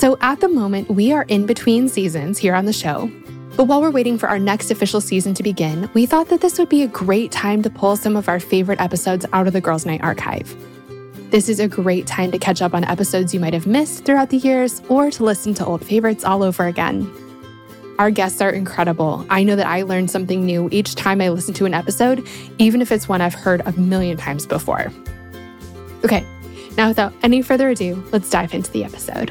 So, at the moment, we are in between seasons here on the show. But while we're waiting for our next official season to begin, we thought that this would be a great time to pull some of our favorite episodes out of the Girls' Night archive. This is a great time to catch up on episodes you might have missed throughout the years or to listen to old favorites all over again. Our guests are incredible. I know that I learn something new each time I listen to an episode, even if it's one I've heard a million times before. Okay, now without any further ado, let's dive into the episode.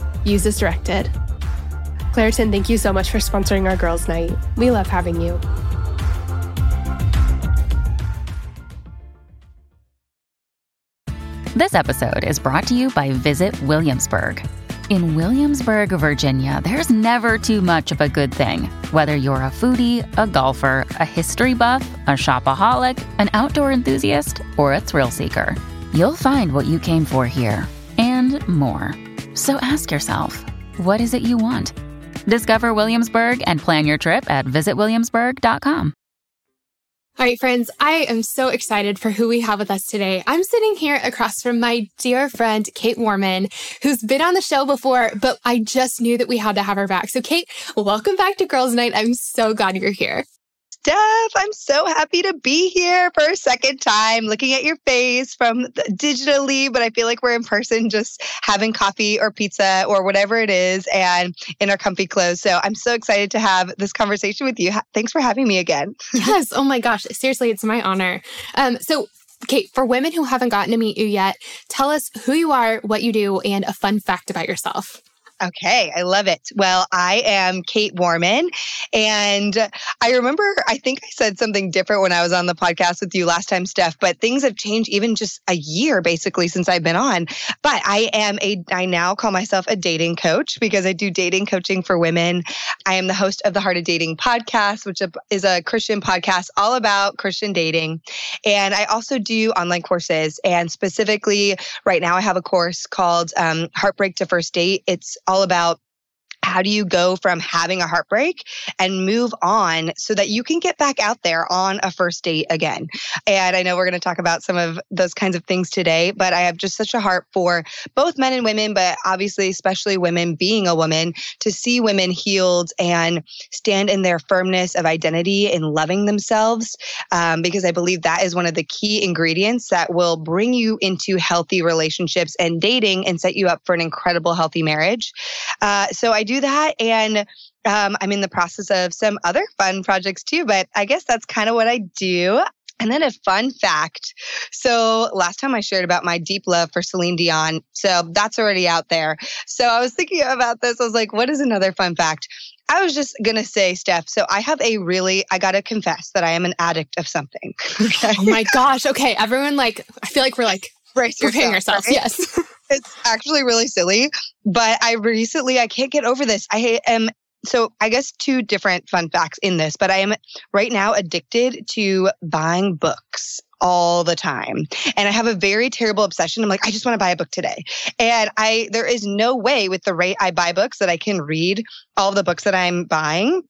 Use as directed. Claritin, thank you so much for sponsoring our girls' night. We love having you. This episode is brought to you by Visit Williamsburg. In Williamsburg, Virginia, there's never too much of a good thing. Whether you're a foodie, a golfer, a history buff, a shopaholic, an outdoor enthusiast, or a thrill seeker, you'll find what you came for here and more. So ask yourself, what is it you want? Discover Williamsburg and plan your trip at visitwilliamsburg.com. All right, friends, I am so excited for who we have with us today. I'm sitting here across from my dear friend, Kait Warman, who's been on the show before, but I just knew that we had to have her back. So, Kait, welcome back to Girls Night. I'm so glad you're here. Steph, I'm so happy to be here for a second time, looking at your face from digitally, but I feel like we're in person just having coffee or pizza or whatever it is and in our comfy clothes. So I'm so excited to have this conversation with you. Thanks for having me again. yes. Oh my gosh. Seriously, it's my honor. Um, so Kait, for women who haven't gotten to meet you yet, tell us who you are, what you do, and a fun fact about yourself. Okay, I love it. Well, I am Kait Warman. And I remember, I think I said something different when I was on the podcast with you last time, Steph, but things have changed even just a year basically since I've been on. But I am a, I now call myself a dating coach because I do dating coaching for women. I am the host of the Heart of Dating podcast, which is a Christian podcast all about Christian dating. And I also do online courses. And specifically, right now, I have a course called um, Heartbreak to First Date. It's all about how do you go from having a heartbreak and move on so that you can get back out there on a first date again? And I know we're going to talk about some of those kinds of things today, but I have just such a heart for both men and women, but obviously, especially women being a woman, to see women healed and stand in their firmness of identity and loving themselves, um, because I believe that is one of the key ingredients that will bring you into healthy relationships and dating and set you up for an incredible, healthy marriage. Uh, so I do that. And um, I'm in the process of some other fun projects too, but I guess that's kind of what I do. And then a fun fact. So last time I shared about my deep love for Celine Dion. So that's already out there. So I was thinking about this. I was like, what is another fun fact? I was just going to say, Steph, so I have a really, I got to confess that I am an addict of something. Okay? Oh my gosh. Okay. Everyone, like, I feel like we're like Brace preparing yourself, ourselves. Right? Yes. it's actually really silly, but I recently I can't get over this. I am so I guess two different fun facts in this, but I am right now addicted to buying books all the time. And I have a very terrible obsession. I'm like, I just want to buy a book today. And I there is no way with the rate I buy books that I can read all the books that I'm buying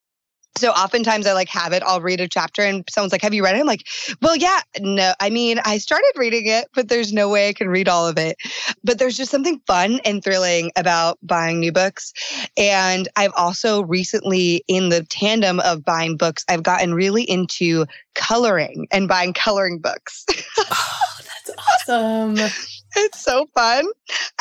so oftentimes I like have it, I'll read a chapter and someone's like, Have you read it? I'm like, Well, yeah, no. I mean, I started reading it, but there's no way I can read all of it. But there's just something fun and thrilling about buying new books. And I've also recently, in the tandem of buying books, I've gotten really into coloring and buying coloring books. oh, that's awesome. It's so fun.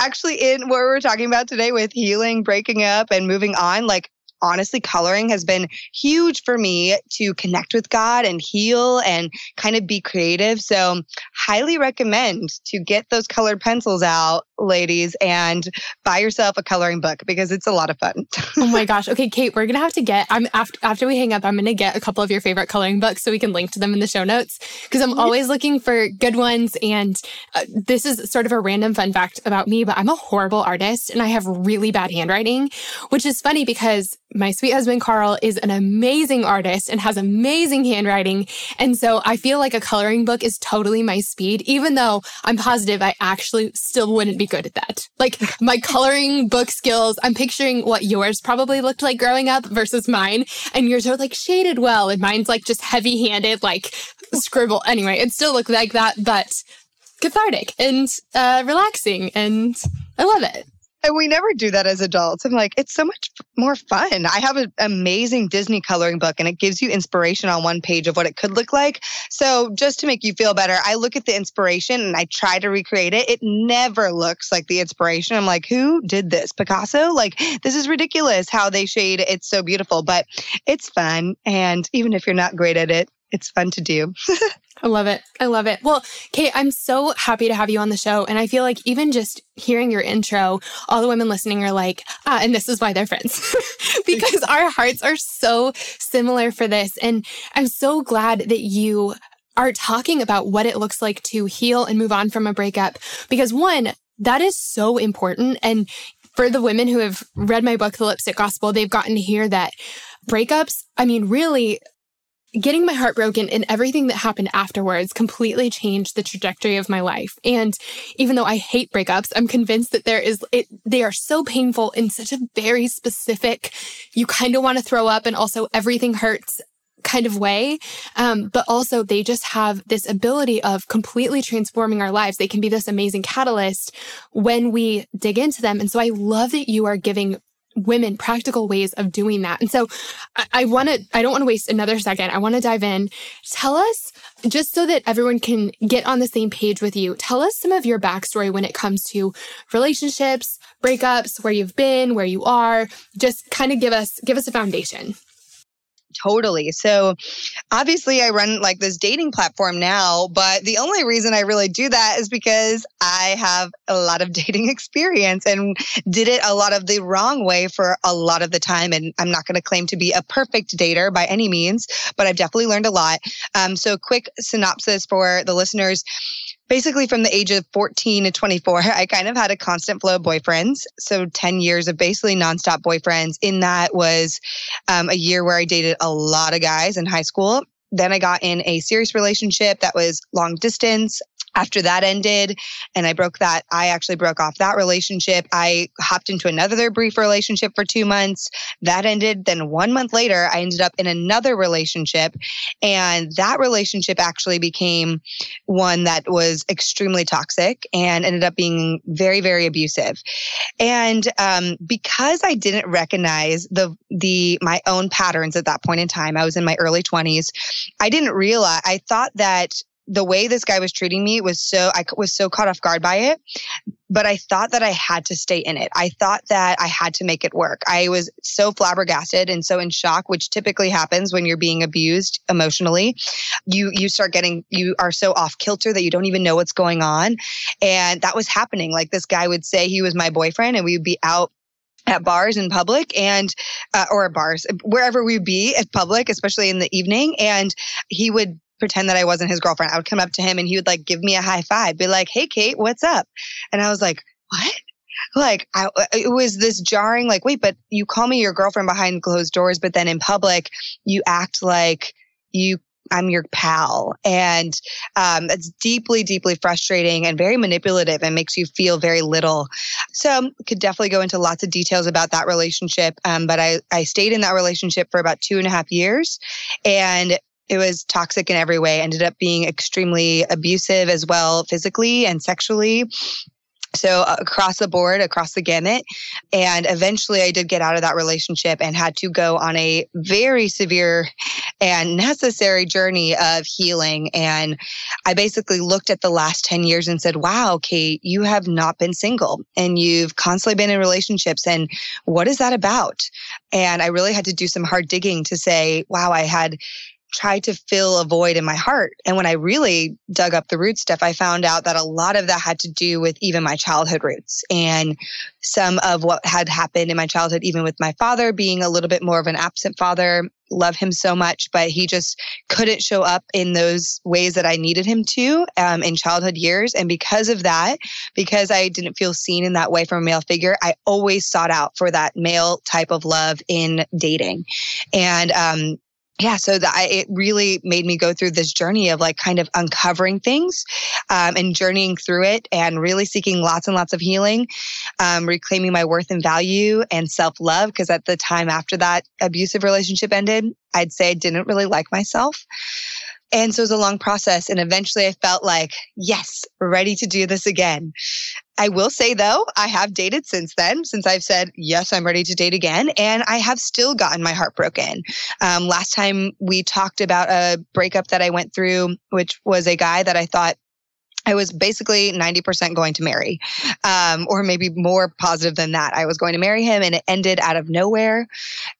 Actually, in what we're talking about today with healing, breaking up, and moving on, like honestly, coloring has been huge for me to connect with God and heal and kind of be creative. So, highly recommend to get those colored pencils out, ladies, and buy yourself a coloring book because it's a lot of fun. oh my gosh. Okay, Kait, we're going to have to get, I'm after, after we hang up, I'm going to get a couple of your favorite coloring books so we can link to them in the show notes because I'm always looking for good ones. And uh, this is sort of a random fun fact about me, but I'm a horrible artist and I have really bad handwriting, which is funny because my sweet husband Carl is an amazing artist and has amazing handwriting. And so I feel like a coloring book is totally my speed, even though I'm positive I actually still wouldn't be good at that. Like my coloring book skills, I'm picturing what yours probably looked like growing up versus mine. And yours are like shaded well, and mine's like just heavy handed, like scribble. Anyway, it still looked like that, but cathartic and uh, relaxing. And I love it. And we never do that as adults. I'm like, it's so much more fun. I have an amazing Disney coloring book and it gives you inspiration on one page of what it could look like. So, just to make you feel better, I look at the inspiration and I try to recreate it. It never looks like the inspiration. I'm like, who did this? Picasso? Like, this is ridiculous how they shade. It's so beautiful, but it's fun. And even if you're not great at it, it's fun to do. I love it. I love it. Well, Kait, I'm so happy to have you on the show. And I feel like even just hearing your intro, all the women listening are like, ah, and this is why they're friends because our hearts are so similar for this. And I'm so glad that you are talking about what it looks like to heal and move on from a breakup. Because one, that is so important. And for the women who have read my book, The Lipstick Gospel, they've gotten to hear that breakups, I mean, really, getting my heart broken and everything that happened afterwards completely changed the trajectory of my life. And even though I hate breakups, I'm convinced that there is, it, they are so painful in such a very specific, you kind of want to throw up and also everything hurts kind of way. Um, but also they just have this ability of completely transforming our lives. They can be this amazing catalyst when we dig into them. And so I love that you are giving women practical ways of doing that. And so I, I want to, I don't want to waste another second. I want to dive in. Tell us, just so that everyone can get on the same page with you, tell us some of your backstory when it comes to relationships, breakups, where you've been, where you are. Just kind of give us, give us a foundation. Totally. So obviously I run like this dating platform now, but the only reason I really do that is because I have a lot of dating experience and did it a lot of the wrong way for a lot of the time. And I'm not going to claim to be a perfect dater by any means, but I've definitely learned a lot. Um, so quick synopsis for the listeners basically from the age of 14 to 24, I kind of had a constant flow of boyfriends. So 10 years of basically nonstop boyfriends. In that was um, a year where I dated a lot of guys in high school. Then I got in a serious relationship that was long distance after that ended and I broke that, I actually broke off that relationship. I hopped into another brief relationship for two months. That ended. Then one month later, I ended up in another relationship. And that relationship actually became one that was extremely toxic and ended up being very, very abusive. And um, because I didn't recognize the, the, my own patterns at that point in time, I was in my early 20s. I didn't realize, I thought that the way this guy was treating me was so I was so caught off guard by it but I thought that I had to stay in it. I thought that I had to make it work. I was so flabbergasted and so in shock, which typically happens when you're being abused emotionally. You you start getting you are so off kilter that you don't even know what's going on. And that was happening. Like this guy would say he was my boyfriend and we would be out at bars in public and uh, or bars wherever we would be at public especially in the evening and he would pretend that I wasn't his girlfriend. I would come up to him and he would like give me a high five, be like, "Hey, Kait, what's up?" And I was like, "What?" Like I, uh, it was this jarring. Like, wait, but you call me your girlfriend behind closed doors, but then in public you act like you I'm your pal. And um, it's deeply, deeply frustrating and very manipulative and makes you feel very little. So could definitely go into lots of details about that relationship. Um, but I, I stayed in that relationship for about two and a half years. And it was toxic in every way, ended up being extremely abusive as well, physically and sexually. So uh, across the board, across the gamut. And eventually I did get out of that relationship and had to go on a very severe and necessary journey of healing. And I basically looked at the last 10 years and said, wow, Kait, you have not been single and you've constantly been in relationships. And what is that about? And I really had to do some hard digging to say, wow, I had tried to fill a void in my heart. And when I really dug up the root stuff, I found out that a lot of that had to do with even my childhood roots and some of what had happened in my childhood, even with my father being a little bit more of an absent father. Love him so much, but he just couldn't show up in those ways that I needed him to um, in childhood years. And because of that, because I didn't feel seen in that way from a male figure, I always sought out for that male type of love in dating. And um, yeah, so it really made me go through this journey of like kind of uncovering things um, and journeying through it and really seeking lots and lots of healing, um, reclaiming my worth and value and self love. Because at the time after that abusive relationship ended, I'd say I didn't really like myself. And so it was a long process. And eventually I felt like, yes, ready to do this again. I will say though, I have dated since then, since I've said, yes, I'm ready to date again. And I have still gotten my heart broken. Um, last time we talked about a breakup that I went through, which was a guy that I thought I was basically 90% going to marry, um, or maybe more positive than that. I was going to marry him and it ended out of nowhere.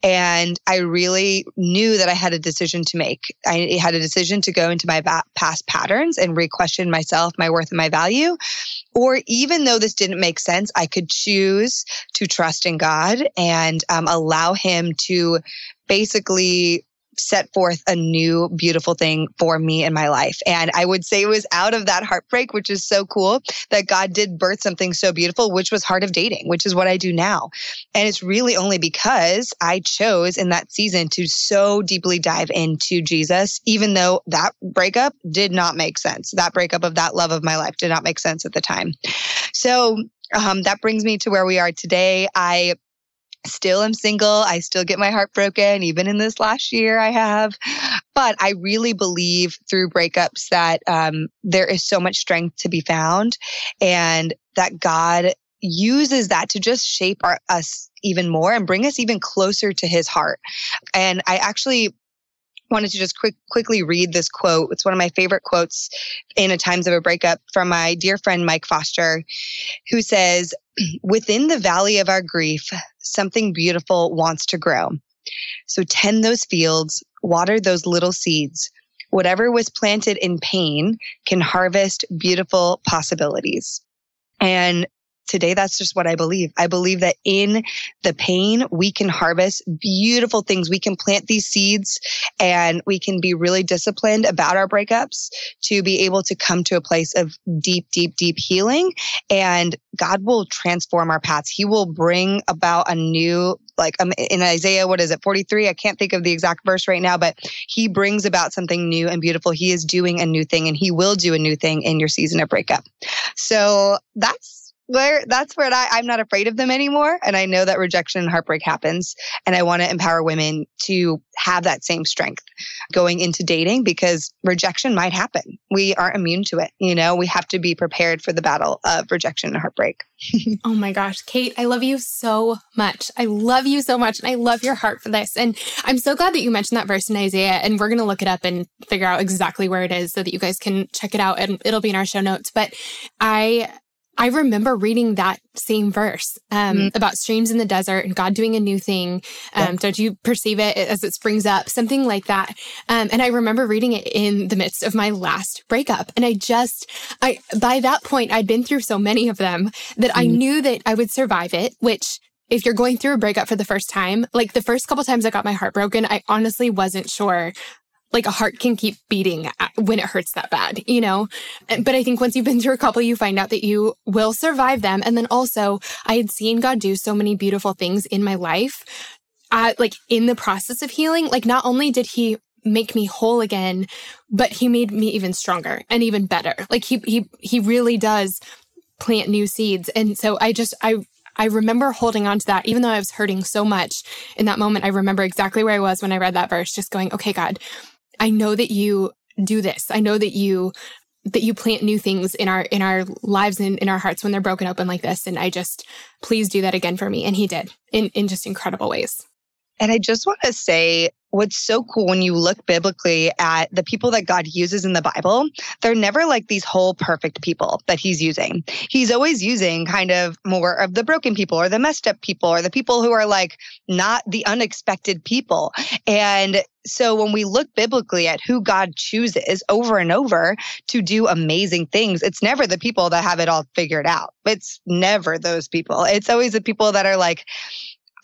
And I really knew that I had a decision to make. I had a decision to go into my past patterns and re question myself, my worth, and my value. Or even though this didn't make sense, I could choose to trust in God and um, allow Him to basically set forth a new beautiful thing for me in my life. And I would say it was out of that heartbreak, which is so cool that God did birth something so beautiful, which was Heart of Dating, which is what I do now. And it's really only because I chose in that season to so deeply dive into Jesus, even though that breakup did not make sense. That breakup of that love of my life did not make sense at the time. So um, that brings me to where we are today. I still am single. I still get my heart broken. Even in this last year, I have. But I really believe through breakups that um, there is so much strength to be found and that God uses that to just shape our, us even more and bring us even closer to his heart. And I actually wanted to just quick, quickly read this quote. It's one of my favorite quotes in a times of a breakup from my dear friend Mike Foster, who says, "Within the valley of our grief, something beautiful wants to grow. So tend those fields, water those little seeds. Whatever was planted in pain can harvest beautiful possibilities." And today that's just what I believe. I believe that in the pain, we can harvest beautiful things. We can plant these seeds and we can be really disciplined about our breakups to be able to come to a place of deep, deep, deep healing. And God will transform our paths. He will bring about a new like um, in Isaiah, what is it, 43? I can't think of the exact verse right now, but he brings about something new and beautiful. He is doing a new thing and he will do a new thing in your season of breakup. So that's where that's where I, I'm not afraid of them anymore. And I know that rejection and heartbreak happens. And I want to empower women to have that same strength going into dating because rejection might happen. We aren't immune to it. You know, we have to be prepared for the battle of rejection and heartbreak. oh my gosh, Kait, I love you so much. I love you so much. And I love your heart for this. And I'm so glad that you mentioned that verse in Isaiah. And we're going to look it up and figure out exactly where it is so that you guys can check it out. And it'll be in our show notes. But I I remember reading that same verse um, mm about streams in the desert and God doing a new thing. Um, Don't you perceive it as it springs up? Something like that. Um, and I remember reading it in the midst of my last breakup. And I just, I by that point, I'd been through so many of them that mm I knew that I would survive it, which if you're going through a breakup for the first time, like the first couple times I got my heart broken, I honestly wasn't sure like a heart can keep beating when it hurts that bad, you know? But I think once you've been through a couple, you find out that you will survive them. And then also, I had seen God do so many beautiful things in my life, uh, like in the process of healing. Like, not only did He make me whole again, but He made me even stronger and even better. Like, He, He, He really does plant new seeds. And so I just, I, I remember holding on to that, even though I was hurting so much in that moment. I remember exactly where I was when I read that verse, just going, okay, God, I know that you do this. I know that you that you plant new things in our in our lives and in our hearts when they're broken open like this. And i just please do that again for me. And he did in in just incredible ways and i just want to say what's so cool when you look biblically at the people that God uses in the Bible, they're never like these whole perfect people that he's using. He's always using kind of more of the broken people or the messed up people or the people who are like not the unexpected people. And so when we look biblically at who God chooses over and over to do amazing things, it's never the people that have it all figured out. It's never those people. It's always the people that are like,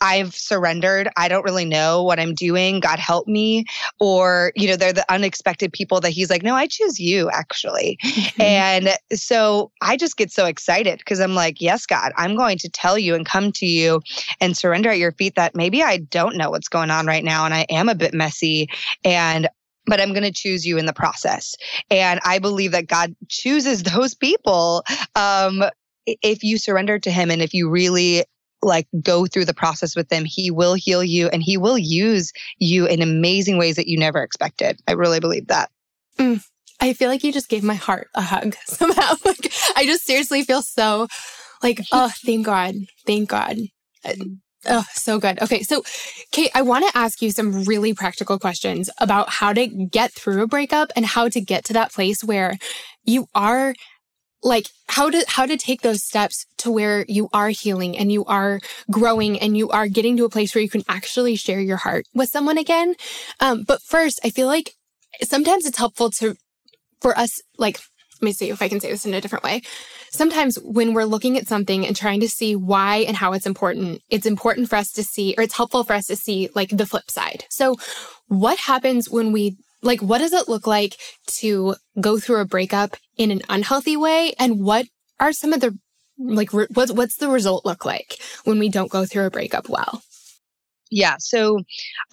I've surrendered. I don't really know what I'm doing. God help me. Or, you know, they're the unexpected people that he's like, no, I choose you actually. Mm-hmm. And so I just get so excited because I'm like, yes, God, I'm going to tell you and come to you and surrender at your feet that maybe I don't know what's going on right now and I am a bit messy and but I'm going to choose you in the process. And I believe that God chooses those people um, if you surrender to Him and if you really like go through the process with them, he will heal you and he will use you in amazing ways that you never expected. I really believe that. Mm. I feel like you just gave my heart a hug somehow. like I just seriously feel so Like, oh, thank God. Thank God. Oh, so good. Okay. So, Kait, I want to ask you some really practical questions about how to get through a breakup and how to get to that place where you are like how to how to take those steps to where you are healing and you are growing and you are getting to a place where you can actually share your heart with someone again um, but first i feel like sometimes it's helpful to for us like let me see if i can say this in a different way sometimes when we're looking at something and trying to see why and how it's important, it's important for us to see, or it's helpful for us to see like the flip side. So what happens when we like, what does it look like to go through a breakup in an unhealthy way? And what are some of the like, re- what's, what's the result look like when we don't go through a breakup well? Yeah. So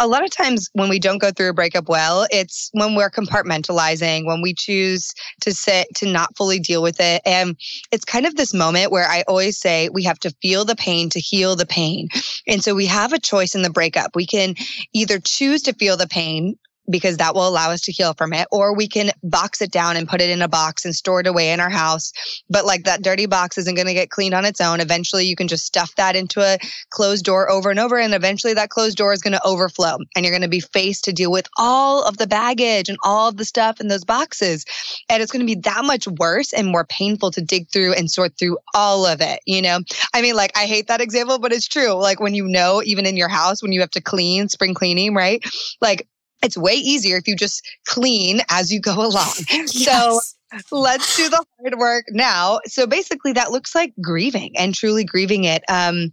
a lot of times when we don't go through a breakup well, it's when we're compartmentalizing, when we choose to sit, to not fully deal with it. And it's kind of this moment where I always say we have to feel the pain to heal the pain. And so we have a choice in the breakup. We can either choose to feel the pain because that will allow us to heal from it. Or we can box it down and put it in a box and store it away in our house. But like that dirty box isn't going to get cleaned on its own. Eventually, you can just stuff that into a closed door over and over. And eventually, that closed door is going to overflow and you're going to be faced to deal with all of the baggage and all of the stuff in those boxes. And it's going to be that much worse and more painful to dig through and sort through all of it. You know, I mean, like, I hate that example, but it's true. Like, when you know, even in your house, when you have to clean, spring cleaning, right? Like, it's way easier if you just clean as you go along. yes. So let's do the hard work now. So basically, that looks like grieving and truly grieving it. Um,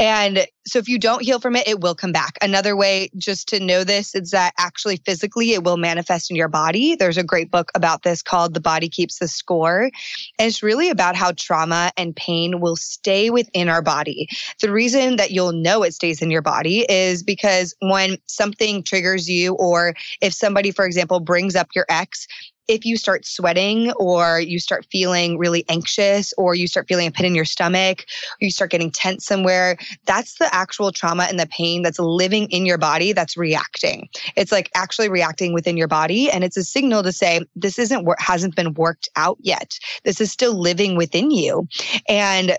and so if you don't heal from it, it will come back. Another way just to know this is that actually physically it will manifest in your body. There's a great book about this called The Body Keeps the Score. And it's really about how trauma and pain will stay within our body. The reason that you'll know it stays in your body is because when something triggers you, or if somebody, for example, brings up your ex, if you start sweating or you start feeling really anxious or you start feeling a pit in your stomach or you start getting tense somewhere, that's the actual trauma and the pain that's living in your body that's reacting. It's like actually reacting within your body. And it's a signal to say, this isn't what hasn't been worked out yet. This is still living within you. And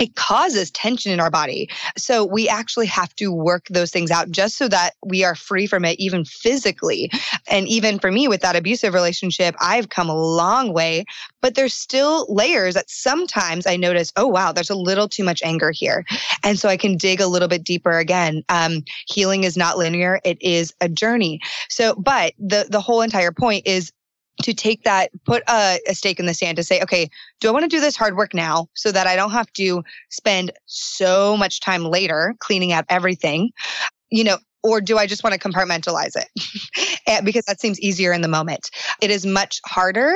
it causes tension in our body. So we actually have to work those things out just so that we are free from it, even physically. And even for me with that abusive relationship, I've come a long way, but there's still layers that sometimes I notice, oh, wow, there's a little too much anger here. And so I can dig a little bit deeper again. Um, healing is not linear, it is a journey. So, but the, the whole entire point is to take that, put a, a, stake in the sand to say, okay, do I want to do this hard work now so that I don't have to spend so much time later cleaning out everything? You know, or do I just want to compartmentalize it? because that seems easier in the moment. It is much harder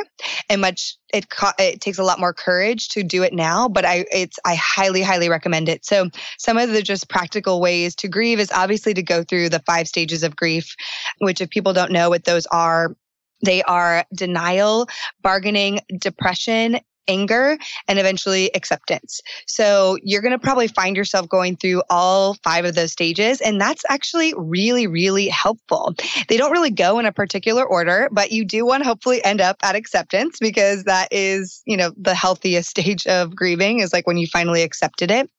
and much it it takes a lot more courage to do it now, but I it's I highly highly recommend it. So some of the just practical ways to grieve is obviously to go through the five stages of grief, which if people don't know what those are, they are denial, bargaining, depression, anger, and eventually acceptance. So you're going to probably find yourself going through all five of those stages. And that's actually really, really helpful. They don't really go in a particular order, but you do want to hopefully end up at acceptance because that is, you know, the healthiest stage of grieving is like when you finally accepted it.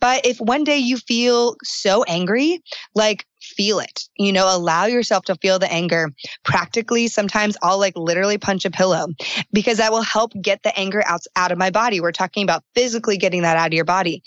But if one day you feel so angry, like feel it. You know, allow yourself to feel the anger. Practically, sometimes I'll like literally punch a pillow because that will help get the anger out, out of my body. We're talking about physically getting that out of your body.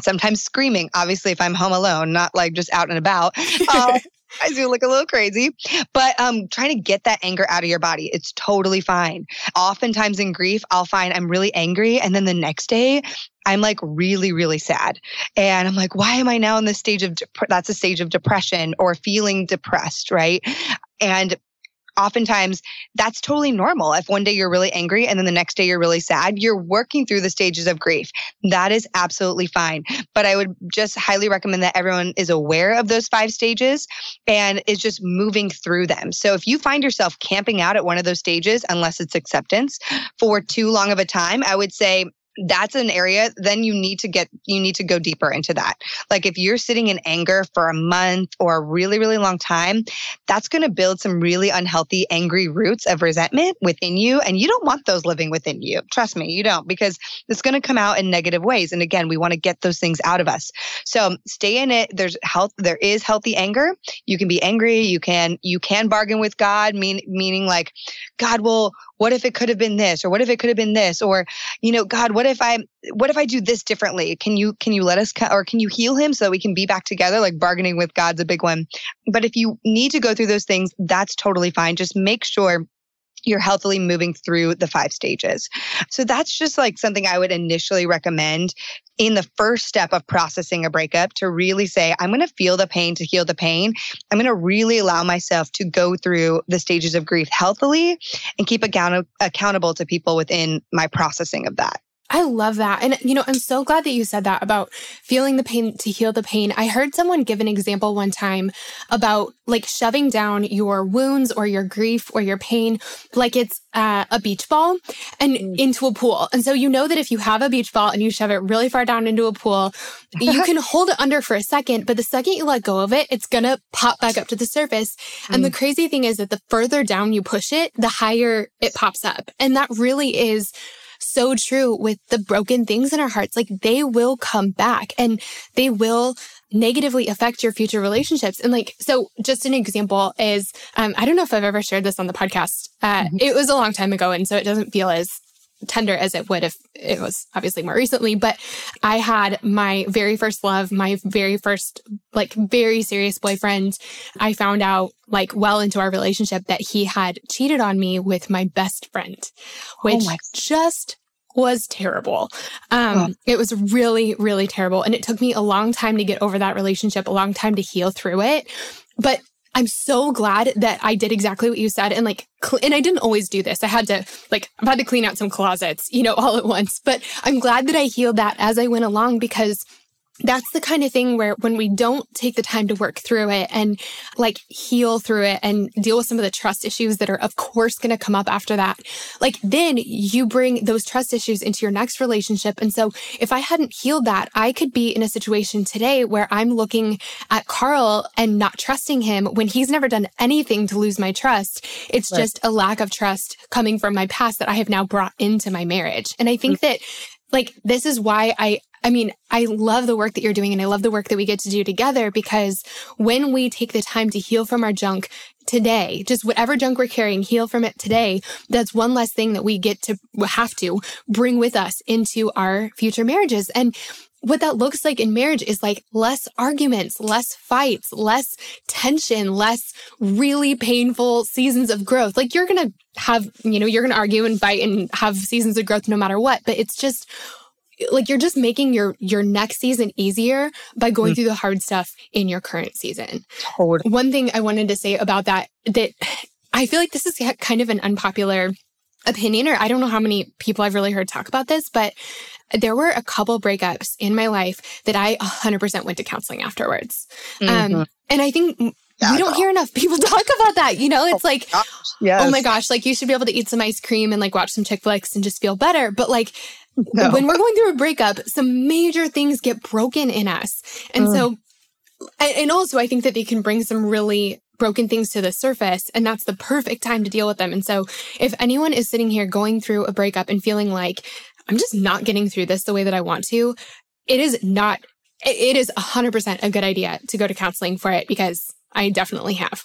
Sometimes screaming, obviously, if I'm home alone, not like just out and about. Uh, I do look a little crazy, but um, trying to get that anger out of your body, it's totally fine. Oftentimes in grief, I'll find I'm really angry. And then the next day, I'm like really, really sad. And I'm like, why am I now in this stage of, dep- that's a stage of depression or feeling depressed, right? And oftentimes that's totally normal. If one day you're really angry and then the next day you're really sad, you're working through the stages of grief. That is absolutely fine. But I would just highly recommend that everyone is aware of those five stages and is just moving through them. So if you find yourself camping out at one of those stages, unless it's acceptance for too long of a time, I would say that's an area then you need to get you need to go deeper into that. Like if you're sitting in anger for a month or a really really long time that's going to build some really unhealthy angry roots of resentment within you and you don't want those living within you. Trust me you don't because it's going to come out in negative ways and again we want to get those things out of us. So stay in it. There's health there is healthy anger. You can be angry you can you can bargain with god mean, meaning like god will what if it could have been this or what if it could have been this or you know god what if i what if i do this differently? Can you can you let us or can you heal him so we can be back together? Like bargaining with god's a big one. But if you need to go through those things that's totally fine. Just make sure you're healthily moving through the five stages. So that's just like something I would initially recommend in the first step of processing a breakup to really say, I'm going to feel the pain to heal the pain. I'm going to really allow myself to go through the stages of grief healthily and keep account- accountable to people within my processing of that. I love that. And, you know, I'm so glad that you said that about feeling the pain to heal the pain. I heard someone give an example one time about like shoving down your wounds or your grief or your pain like it's uh, a beach ball and mm. into a pool. And so you know that if you have a beach ball and you shove it really far down into a pool, you can hold it under for a second, but the second you let go of it, it's going to pop back up to the surface. Mm. And the mm. crazy thing is that the further down you push it, the higher it pops up. And that really is so true with the broken things in our hearts. Like they will come back and they will negatively affect your future relationships. And like, so just an example is, um, I don't know if I've ever shared this on the podcast. Uh, mm-hmm. It was a long time ago. And so it doesn't feel as tender as it would if it was obviously more recently. But I had my very first love, my very first, like, very serious boyfriend. I found out, like, well into our relationship that he had cheated on me with my best friend, oh which oh just was terrible. Um, oh. It was really, really terrible. And it took me a long time to get over that relationship, a long time to heal through it. But I'm so glad that I did exactly what you said. And like, cl- and I didn't always do this. I had to, like, I've had to clean out some closets, you know, all at once. But I'm glad that I healed that as I went along because that's the kind of thing where when we don't take the time to work through it and like heal through it and deal with some of the trust issues that are of course going to come up after that like then you bring those trust issues into your next relationship and so if i hadn't healed that i could be in a situation today where i'm looking at carl and not trusting him when he's never done anything to lose my trust it's right. just a lack of trust coming from my past that i have now brought into my marriage and i think mm-hmm. that like this is why I I mean, I love the work that you're doing and I love the work that we get to do together because when we take the time to heal from our junk today, just whatever junk we're carrying, heal from it today, that's one less thing that we get to have to bring with us into our future marriages. And what that looks like in marriage is like less arguments, less fights, less tension, less really painful seasons of growth. Like you're going to have, you know, you're going to argue and fight and have seasons of growth no matter what, but it's just like you're just making your your next season easier by going mm. through the hard stuff in your current season. Totally. One thing I wanted to say about that that I feel like this is kind of an unpopular opinion or I don't know how many people I've really heard talk about this, but there were a couple breakups in my life that I 100% went to counseling afterwards. Um, mm-hmm. Um, and I think we don't hear enough people talk about that. You know, it's oh, like, yes. oh my gosh, like you should be able to eat some ice cream and like watch some chick flicks and just feel better. But like no. when we're going through a breakup, some major things get broken in us. And mm. so, and also I think that they can bring some really broken things to the surface and that's the perfect time to deal with them. And so if anyone is sitting here going through a breakup and feeling like I'm just not getting through this the way that I want to, it is not it is 100% a good idea to go to counseling for it because I definitely have.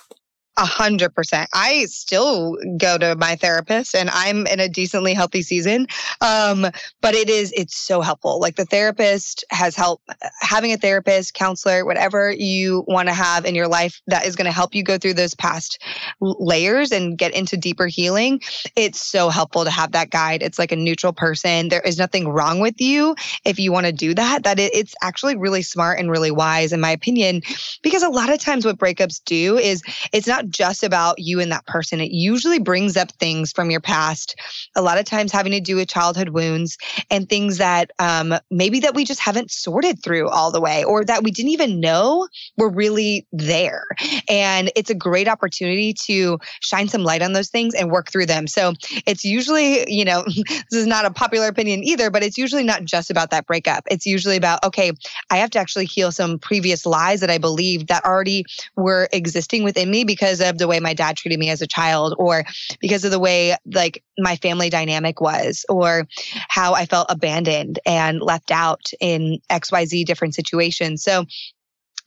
A hundred percent. I still go to my therapist and I'm in a decently healthy season. Um, but it is, it's so helpful. Like the therapist has helped having a therapist, counselor, whatever you want to have in your life that is going to help you go through those past layers and get into deeper healing. It's so helpful to have that guide. It's like a neutral person. There is nothing wrong with you if you want to do that. That it, it's actually really smart and really wise, in my opinion, because a lot of times what breakups do is it's not just about you and that person. It usually brings up things from your past, a lot of times having to do with childhood wounds and things that um, maybe that we just haven't sorted through all the way or that we didn't even know were really there. And it's a great opportunity to shine some light on those things and work through them. So it's usually, you know, this is not a popular opinion either, but it's usually not just about that breakup. It's usually about, okay, I have to actually heal some previous lies that I believed that already were existing within me because of the way my dad treated me as a child or because of the way like my family dynamic was or how I felt abandoned and left out in XYZ different situations. So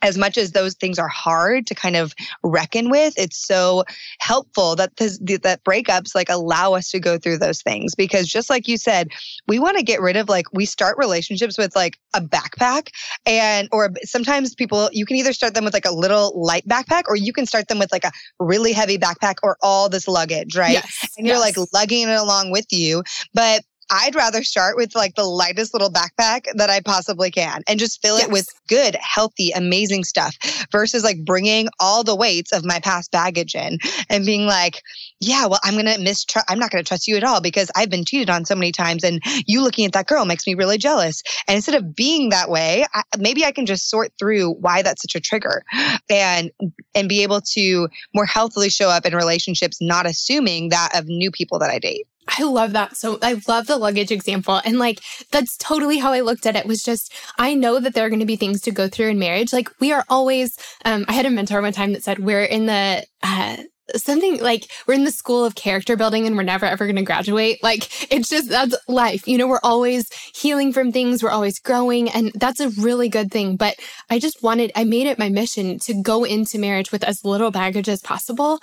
as much as those things are hard to kind of reckon with, it's so helpful that this, that breakups like allow us to go through those things because just like you said, we want to get rid of like we start relationships with like a backpack and or sometimes people you can either start them with like a little light backpack or you can start them with like a really heavy backpack or all this luggage, right? Yes, and you're yes. like lugging it along with you, but I'd rather start with like the lightest little backpack that I possibly can and just fill yes. it with good, healthy, amazing stuff versus like bringing all the weights of my past baggage in and being like, yeah, well, I'm to mistrust, I'm not to trust you at all because I've been cheated on so many times and you looking at that girl makes me really jealous. And instead of being that way, I, maybe I can just sort through why that's such a trigger and, and be able to more healthily show up in relationships, not assuming that of new people that I date. I love that. So I love the luggage example. And like, that's totally how I looked at it was just, I know that there are going to be things to go through in marriage. Like we are always, um, I had a mentor one time that said, we're in the, uh, something like we're in the school of character building and we're never ever going to graduate. Like it's just that's life. You know, we're always healing from things, we're always growing, and that's a really good thing. But I just wanted, I made it my mission to go into marriage with as little baggage as possible.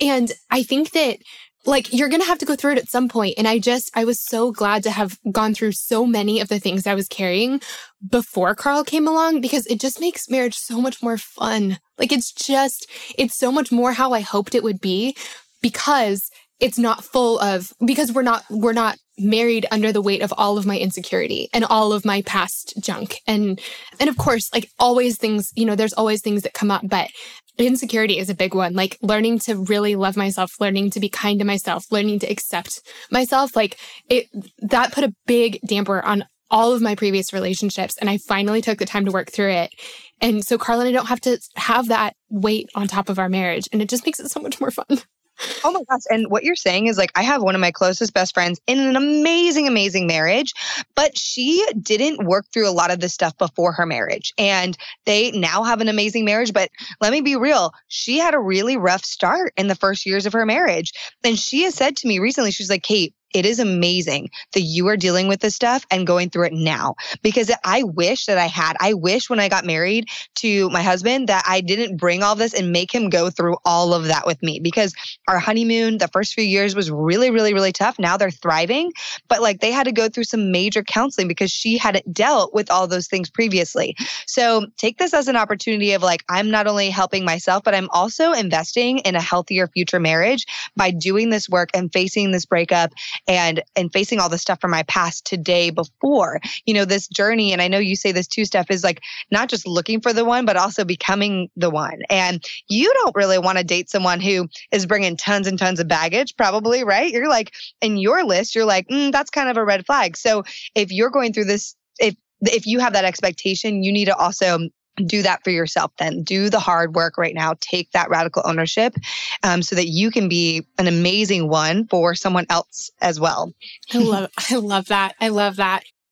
And I think that like you're going to have to go through it at some. And I just, I was so glad to have gone through so many of the things I was carrying before Carl came along because it just makes marriage so much more fun. Like it's just, it's so much more how I hoped it would be because it's not full of, because we're not, we're not married under the weight of all of my insecurity and all of my past junk. And, and of course, like always things, you know, there's always things that come up, but insecurity is a big one. Like learning to really love myself, learning to be kind to myself, learning to accept myself. Like it, that put a big damper on all of my previous relationships. And I finally took the time to work through it. And so Carl and I don't have to have that weight on top of our marriage. And it just makes it so much more fun. Oh my gosh. And what you're saying is like, I have one of my closest best friends in an amazing, amazing marriage, but she didn't work through a lot of this stuff before her marriage. And they now have an amazing marriage. But let me be real, she had a really rough start in the first years of her marriage. And she has said to me recently, she's like, Kait, it is amazing that you are dealing with this stuff and going through it now because I wish that I had. I wish when I got married to my husband that I didn't bring all this and make him go through all of that with me because our honeymoon, the first few years was really, really, really tough. Now they're thriving, but like they had to go through some major counseling because she hadn't dealt with all those things previously. So take this as an opportunity of like, I'm not only helping myself, but I'm also investing in a healthier future marriage by doing this work and facing this breakup and and facing all the stuff from my past today before you know this journey and i know you say this too Steph is like not just looking for the one but also becoming the one. And you don't really want to date someone who is bringing tons and tons of baggage probably right? You're like in your list you're like mm, that's kind of a red flag. So if you're going through this if if you have that expectation you need to also do that for yourself then. Do the hard work right now. Take that radical ownership um, so that you can be an amazing one for someone else as well. I love i love that. I love that